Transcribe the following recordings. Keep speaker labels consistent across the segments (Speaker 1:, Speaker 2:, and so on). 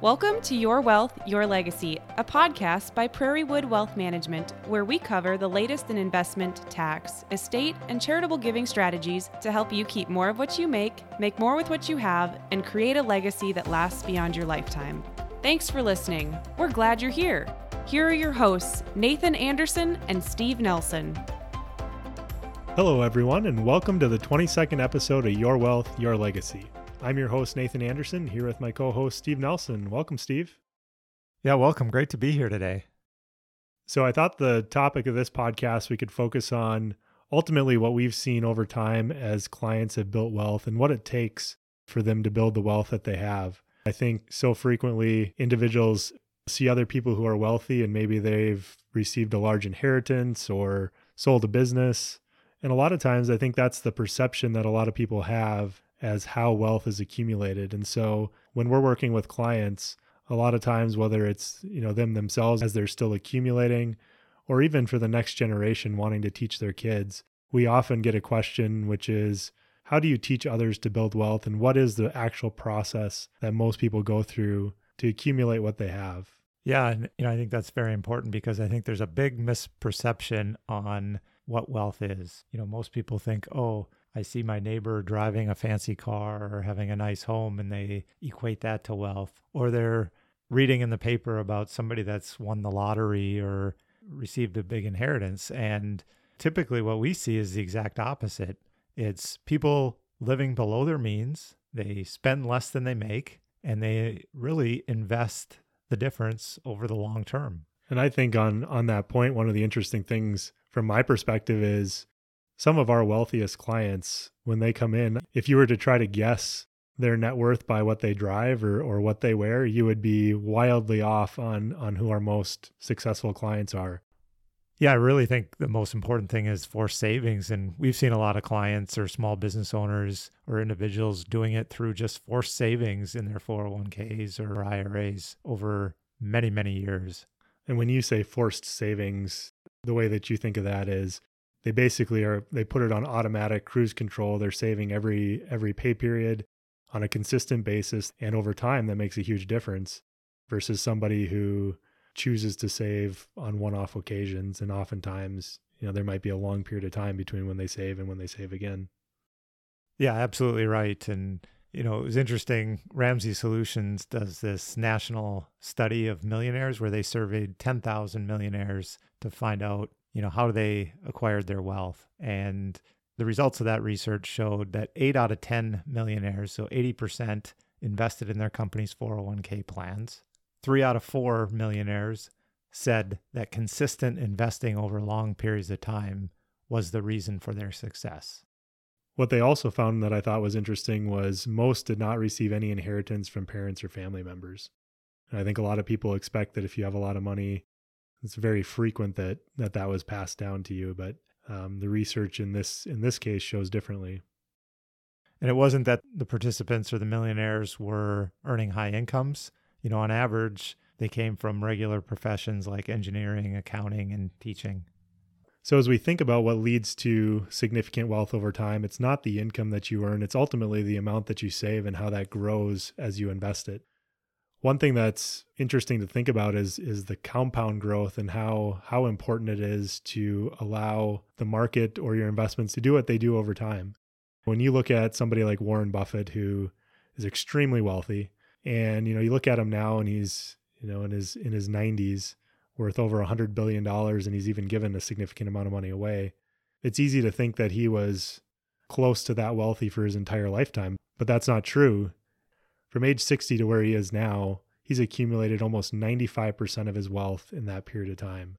Speaker 1: Welcome to Your Wealth, Your Legacy, a podcast by Prairiewood Wealth Management, where we cover the latest in investment, tax, estate, and charitable giving strategies to help you keep more of what you make, make more with what you have, and create a legacy that lasts beyond your lifetime. Thanks for listening. We're glad you're here. Here are your hosts, Nathan Anderson and Steve Nelson.
Speaker 2: Hello, everyone, and welcome to the 22nd episode of Your Wealth, Your Legacy. I'm your host, Nathan Anderson, here with my co host, Steve Nelson. Welcome, Steve.
Speaker 3: Yeah, welcome. Great to be here today.
Speaker 2: So, I thought the topic of this podcast we could focus on ultimately what we've seen over time as clients have built wealth and what it takes for them to build the wealth that they have. I think so frequently individuals see other people who are wealthy and maybe they've received a large inheritance or sold a business. And a lot of times, I think that's the perception that a lot of people have as how wealth is accumulated. And so when we're working with clients, a lot of times whether it's, you know, them themselves as they're still accumulating or even for the next generation wanting to teach their kids, we often get a question which is how do you teach others to build wealth and what is the actual process that most people go through to accumulate what they have?
Speaker 3: Yeah, and you know, I think that's very important because I think there's a big misperception on what wealth is. You know, most people think, "Oh, I see my neighbor driving a fancy car or having a nice home and they equate that to wealth. Or they're reading in the paper about somebody that's won the lottery or received a big inheritance. And typically, what we see is the exact opposite it's people living below their means, they spend less than they make, and they really invest the difference over the long term.
Speaker 2: And I think on on that point, one of the interesting things from my perspective is some of our wealthiest clients, when they come in, if you were to try to guess their net worth by what they drive or, or what they wear, you would be wildly off on on who our most successful clients are.
Speaker 3: Yeah, I really think the most important thing is forced savings. And we've seen a lot of clients or small business owners or individuals doing it through just forced savings in their 401ks or IRAs over many, many years.
Speaker 2: And when you say forced savings, the way that you think of that is they basically are they put it on automatic cruise control. They're saving every every pay period on a consistent basis and over time that makes a huge difference versus somebody who chooses to save on one-off occasions. And oftentimes you know there might be a long period of time between when they save and when they save again.
Speaker 3: Yeah absolutely right. And you know it was interesting. Ramsey solutions does this national study of millionaires where they surveyed 10,000 millionaires to find out you know, how they acquired their wealth. And the results of that research showed that eight out of 10 millionaires, so 80%, invested in their company's 401k plans. Three out of four millionaires said that consistent investing over long periods of time was the reason for their success.
Speaker 2: What they also found that I thought was interesting was most did not receive any inheritance from parents or family members. And I think a lot of people expect that if you have a lot of money, it's very frequent that that that was passed down to you, but um, the research in this in this case shows differently.
Speaker 3: And it wasn't that the participants or the millionaires were earning high incomes. You know, on average, they came from regular professions like engineering, accounting, and teaching.
Speaker 2: So, as we think about what leads to significant wealth over time, it's not the income that you earn, it's ultimately the amount that you save and how that grows as you invest it. One thing that's interesting to think about is is the compound growth and how how important it is to allow the market or your investments to do what they do over time. When you look at somebody like Warren Buffett who is extremely wealthy and you know you look at him now and he's you know in his in his 90s worth over a 100 billion dollars and he's even given a significant amount of money away. It's easy to think that he was close to that wealthy for his entire lifetime, but that's not true from age 60 to where he is now, he's accumulated almost 95% of his wealth in that period of time.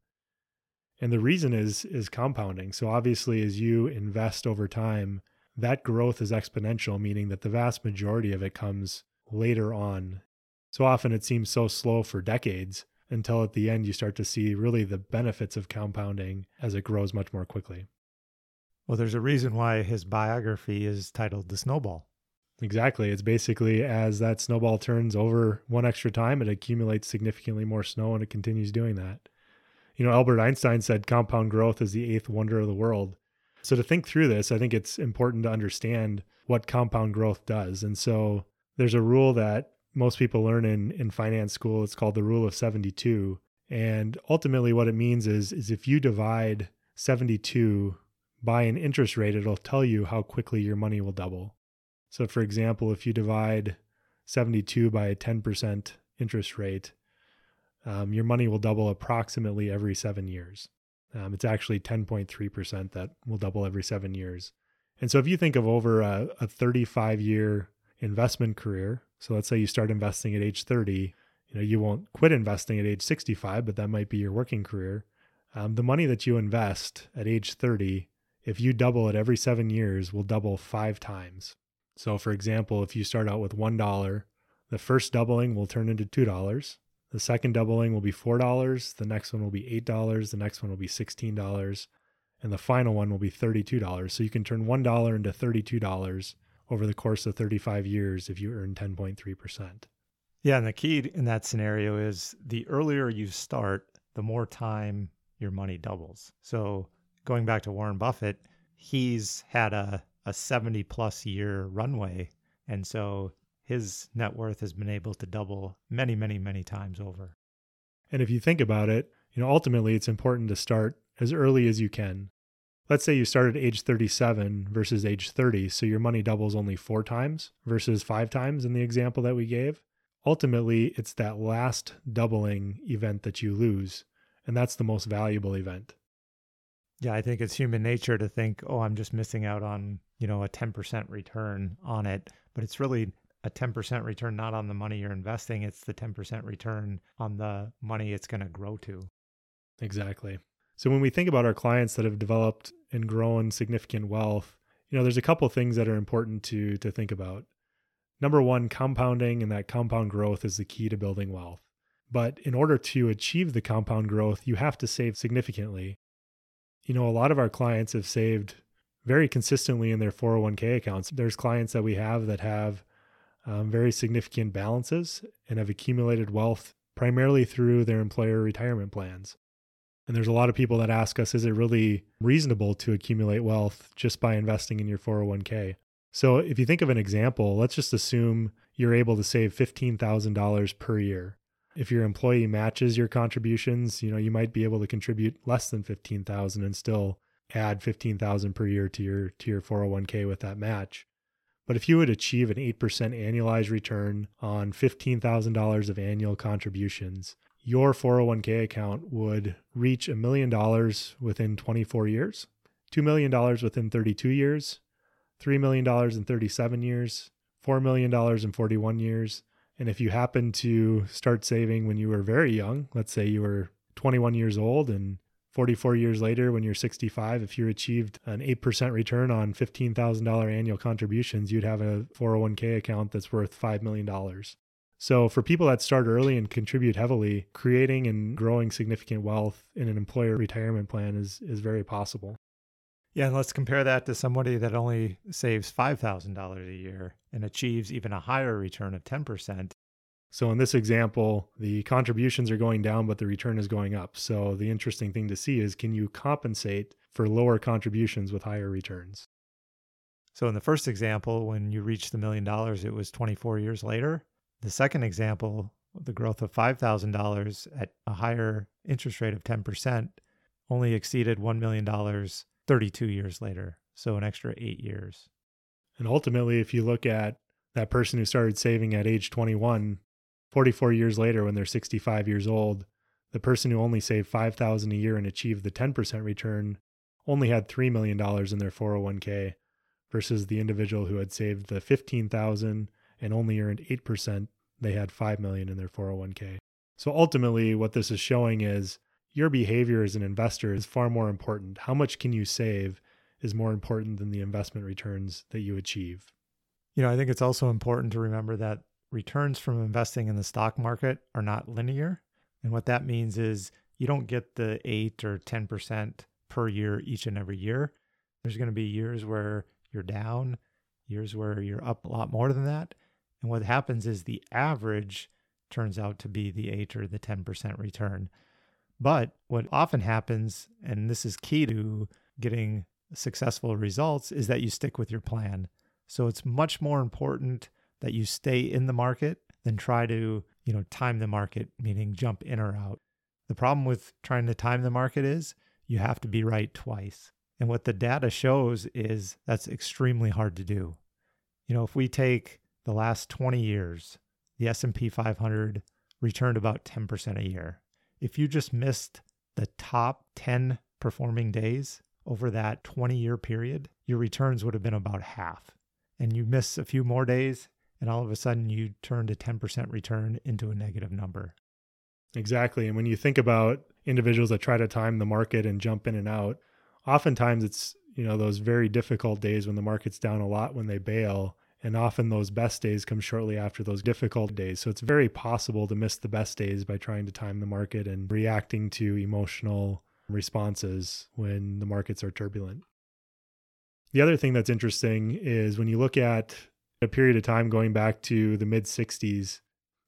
Speaker 2: And the reason is is compounding. So obviously as you invest over time, that growth is exponential, meaning that the vast majority of it comes later on. So often it seems so slow for decades until at the end you start to see really the benefits of compounding as it grows much more quickly.
Speaker 3: Well, there's a reason why his biography is titled The Snowball.
Speaker 2: Exactly. It's basically as that snowball turns over one extra time, it accumulates significantly more snow and it continues doing that. You know, Albert Einstein said compound growth is the eighth wonder of the world. So to think through this, I think it's important to understand what compound growth does. And so there's a rule that most people learn in, in finance school. It's called the rule of 72. And ultimately, what it means is, is if you divide 72 by an interest rate, it'll tell you how quickly your money will double. So, for example, if you divide 72 by a 10% interest rate, um, your money will double approximately every seven years. Um, it's actually 10.3% that will double every seven years. And so if you think of over a, a 35 year investment career, so let's say you start investing at age 30, you know, you won't quit investing at age 65, but that might be your working career. Um, the money that you invest at age 30, if you double it every seven years, will double five times. So, for example, if you start out with $1, the first doubling will turn into $2. The second doubling will be $4. The next one will be $8. The next one will be $16. And the final one will be $32. So you can turn $1 into $32 over the course of 35 years if you earn 10.3%.
Speaker 3: Yeah. And the key in that scenario is the earlier you start, the more time your money doubles. So going back to Warren Buffett, he's had a, a 70 plus year runway. And so his net worth has been able to double many, many, many times over.
Speaker 2: And if you think about it, you know, ultimately it's important to start as early as you can. Let's say you start at age 37 versus age 30, so your money doubles only four times versus five times in the example that we gave. Ultimately, it's that last doubling event that you lose, and that's the most valuable event.
Speaker 3: Yeah, I think it's human nature to think, oh, I'm just missing out on, you know, a 10% return on it. But it's really a 10% return not on the money you're investing, it's the 10% return on the money it's going to grow to.
Speaker 2: Exactly. So when we think about our clients that have developed and grown significant wealth, you know, there's a couple things that are important to to think about. Number 1, compounding and that compound growth is the key to building wealth. But in order to achieve the compound growth, you have to save significantly. You know, a lot of our clients have saved very consistently in their 401k accounts. There's clients that we have that have um, very significant balances and have accumulated wealth primarily through their employer retirement plans. And there's a lot of people that ask us, is it really reasonable to accumulate wealth just by investing in your 401k? So if you think of an example, let's just assume you're able to save $15,000 per year. If your employee matches your contributions, you know, you might be able to contribute less than 15,000 and still add 15,000 per year to your to your 401k with that match. But if you would achieve an 8% annualized return on $15,000 of annual contributions, your 401k account would reach a million dollars within 24 years, $2 million within 32 years, $3 million in 37 years, $4 million in 41 years. And if you happen to start saving when you were very young, let's say you were 21 years old and 44 years later, when you're 65, if you achieved an 8% return on $15,000 annual contributions, you'd have a 401k account that's worth $5 million. So, for people that start early and contribute heavily, creating and growing significant wealth in an employer retirement plan is, is very possible.
Speaker 3: Yeah, and let's compare that to somebody that only saves $5,000 a year and achieves even a higher return of 10%.
Speaker 2: So in this example, the contributions are going down, but the return is going up. So the interesting thing to see is can you compensate for lower contributions with higher returns?
Speaker 3: So in the first example, when you reached the million dollars, it was 24 years later. The second example, the growth of $5,000 at a higher interest rate of 10% only exceeded $1 million 32 years later. So an extra eight years.
Speaker 2: And ultimately, if you look at that person who started saving at age 21 44 years later, when they're 65 years old, the person who only saved 5000 a year and achieved the 10% return only had $3 million in their 401k versus the individual who had saved the 15000 and only earned 8%, they had 5 million in their 401k. So ultimately what this is showing is your behavior as an investor is far more important. How much can you save is more important than the investment returns that you achieve.
Speaker 3: You know, I think it's also important to remember that returns from investing in the stock market are not linear. And what that means is you don't get the 8 or 10% per year each and every year. There's going to be years where you're down, years where you're up a lot more than that. And what happens is the average turns out to be the 8 or the 10% return. But what often happens, and this is key to getting successful results, is that you stick with your plan. So it's much more important that you stay in the market than try to, you know, time the market, meaning jump in or out. The problem with trying to time the market is you have to be right twice. And what the data shows is that's extremely hard to do. You know, if we take the last 20 years, the S&P 500 returned about 10% a year. If you just missed the top 10 performing days over that 20 year period, your returns would have been about half. And you miss a few more days, and all of a sudden you turned a 10% return into a negative number.
Speaker 2: Exactly. And when you think about individuals that try to time the market and jump in and out, oftentimes it's, you know, those very difficult days when the market's down a lot when they bail. And often those best days come shortly after those difficult days. So it's very possible to miss the best days by trying to time the market and reacting to emotional responses when the markets are turbulent. The other thing that's interesting is when you look at a period of time going back to the mid 60s,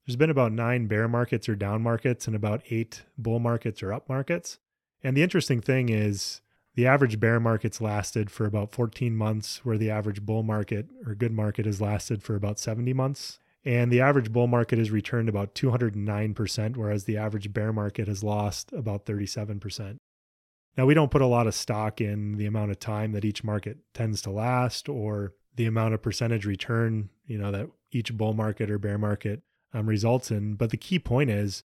Speaker 2: there's been about nine bear markets or down markets and about eight bull markets or up markets. And the interesting thing is the average bear market's lasted for about 14 months, where the average bull market or good market has lasted for about 70 months. And the average bull market has returned about 209%, whereas the average bear market has lost about 37%. Now, we don't put a lot of stock in the amount of time that each market tends to last or the amount of percentage return, you know, that each bull market or bear market um, results in. But the key point is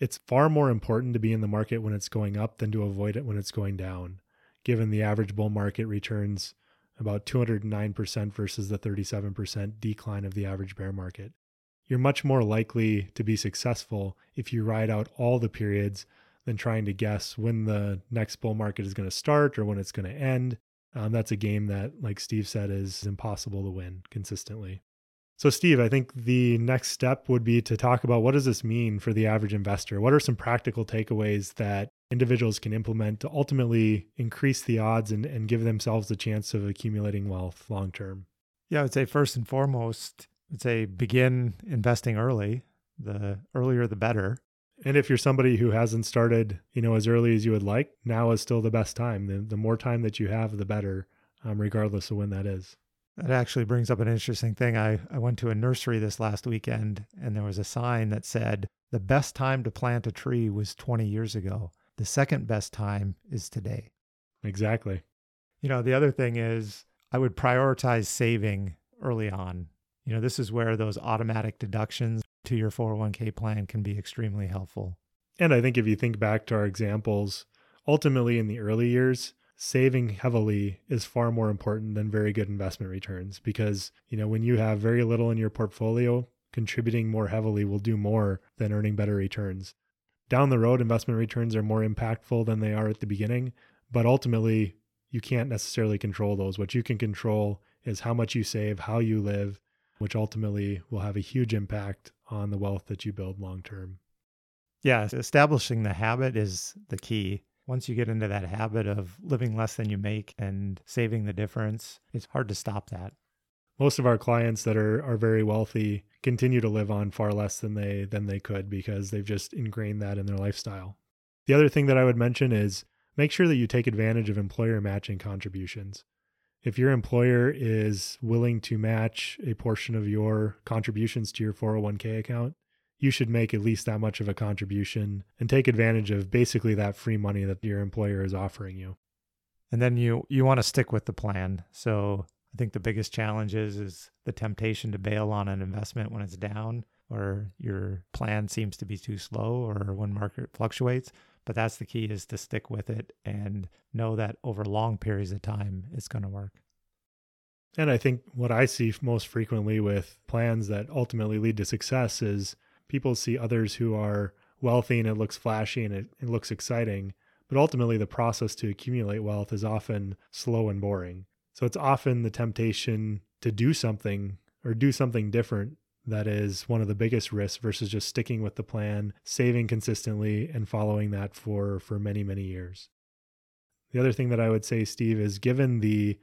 Speaker 2: it's far more important to be in the market when it's going up than to avoid it when it's going down, given the average bull market returns about 209% versus the 37% decline of the average bear market. You're much more likely to be successful if you ride out all the periods than trying to guess when the next bull market is going to start or when it's going to end. Um, that's a game that, like Steve said, is impossible to win consistently. So, Steve, I think the next step would be to talk about what does this mean for the average investor? What are some practical takeaways that individuals can implement to ultimately increase the odds and, and give themselves the chance of accumulating wealth long term?
Speaker 3: Yeah, I would say first and foremost, I'd say begin investing early. The earlier, the better.
Speaker 2: And if you're somebody who hasn't started, you know, as early as you would like, now is still the best time. The, the more time that you have, the better, um, regardless of when that is.
Speaker 3: That actually brings up an interesting thing. I, I went to a nursery this last weekend and there was a sign that said, the best time to plant a tree was 20 years ago. The second best time is today.
Speaker 2: Exactly.
Speaker 3: You know, the other thing is I would prioritize saving early on. You know, this is where those automatic deductions to your 401k plan can be extremely helpful.
Speaker 2: And I think if you think back to our examples, ultimately in the early years, saving heavily is far more important than very good investment returns because, you know, when you have very little in your portfolio, contributing more heavily will do more than earning better returns. Down the road, investment returns are more impactful than they are at the beginning, but ultimately, you can't necessarily control those. What you can control is how much you save, how you live, which ultimately will have a huge impact on the wealth that you build long term.
Speaker 3: Yeah, establishing the habit is the key. Once you get into that habit of living less than you make and saving the difference, it's hard to stop that.
Speaker 2: Most of our clients that are are very wealthy continue to live on far less than they than they could because they've just ingrained that in their lifestyle. The other thing that I would mention is make sure that you take advantage of employer matching contributions if your employer is willing to match a portion of your contributions to your 401k account, you should make at least that much of a contribution and take advantage of basically that free money that your employer is offering you.
Speaker 3: And then you you want to stick with the plan. So I think the biggest challenge is is the temptation to bail on an investment when it's down or your plan seems to be too slow or when market fluctuates. But that's the key is to stick with it and know that over long periods of time it's going to work.
Speaker 2: And I think what I see most frequently with plans that ultimately lead to success is people see others who are wealthy and it looks flashy and it, it looks exciting. But ultimately, the process to accumulate wealth is often slow and boring. So it's often the temptation to do something or do something different that is one of the biggest risks versus just sticking with the plan, saving consistently and following that for for many many years. The other thing that I would say Steve is given the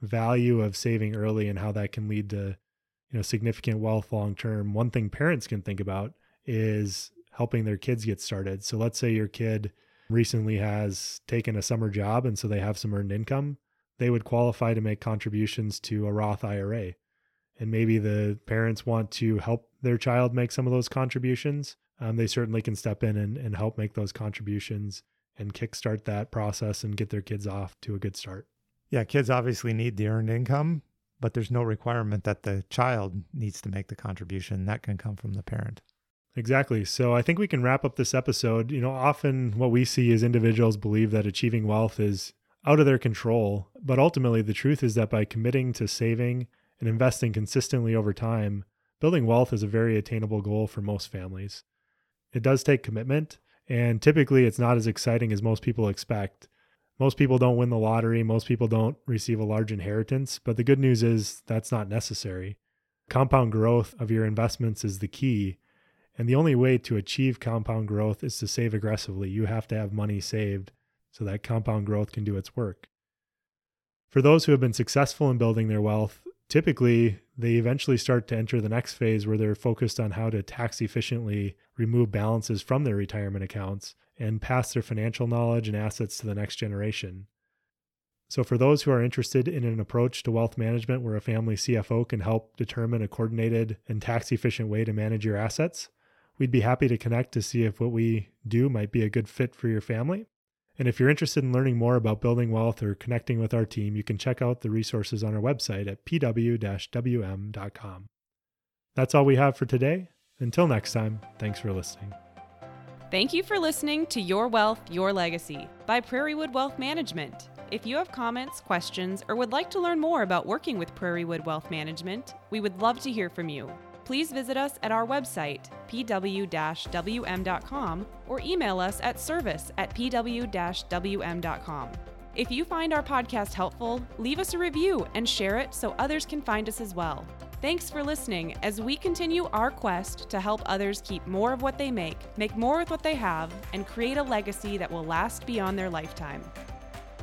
Speaker 2: value of saving early and how that can lead to you know significant wealth long term, one thing parents can think about is helping their kids get started. So let's say your kid recently has taken a summer job and so they have some earned income, they would qualify to make contributions to a Roth IRA and maybe the parents want to help their child make some of those contributions, um, they certainly can step in and, and help make those contributions and kickstart that process and get their kids off to a good start.
Speaker 3: Yeah, kids obviously need the earned income, but there's no requirement that the child needs to make the contribution. That can come from the parent.
Speaker 2: Exactly. So I think we can wrap up this episode. You know, often what we see is individuals believe that achieving wealth is out of their control, but ultimately the truth is that by committing to saving and investing consistently over time, building wealth is a very attainable goal for most families. It does take commitment, and typically it's not as exciting as most people expect. Most people don't win the lottery, most people don't receive a large inheritance, but the good news is that's not necessary. Compound growth of your investments is the key, and the only way to achieve compound growth is to save aggressively. You have to have money saved so that compound growth can do its work. For those who have been successful in building their wealth, typically they eventually start to enter the next phase where they're focused on how to tax efficiently remove balances from their retirement accounts and pass their financial knowledge and assets to the next generation. So, for those who are interested in an approach to wealth management where a family CFO can help determine a coordinated and tax efficient way to manage your assets, we'd be happy to connect to see if what we do might be a good fit for your family. And if you're interested in learning more about building wealth or connecting with our team, you can check out the resources on our website at pw wm.com. That's all we have for today. Until next time, thanks for listening.
Speaker 1: Thank you for listening to Your Wealth, Your Legacy by Prairiewood Wealth Management. If you have comments, questions, or would like to learn more about working with Prairiewood Wealth Management, we would love to hear from you please visit us at our website, pw-wm.com, or email us at service at pw-wm.com. If you find our podcast helpful, leave us a review and share it so others can find us as well. Thanks for listening as we continue our quest to help others keep more of what they make, make more with what they have, and create a legacy that will last beyond their lifetime.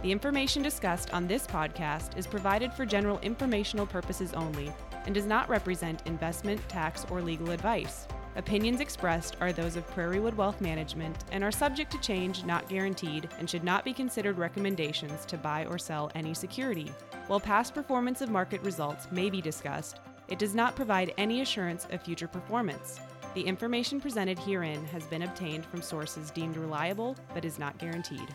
Speaker 1: The information discussed on this podcast is provided for general informational purposes only and does not represent investment, tax, or legal advice. Opinions expressed are those of Prairiewood Wealth Management and are subject to change, not guaranteed, and should not be considered recommendations to buy or sell any security. While past performance of market results may be discussed, it does not provide any assurance of future performance. The information presented herein has been obtained from sources deemed reliable but is not guaranteed.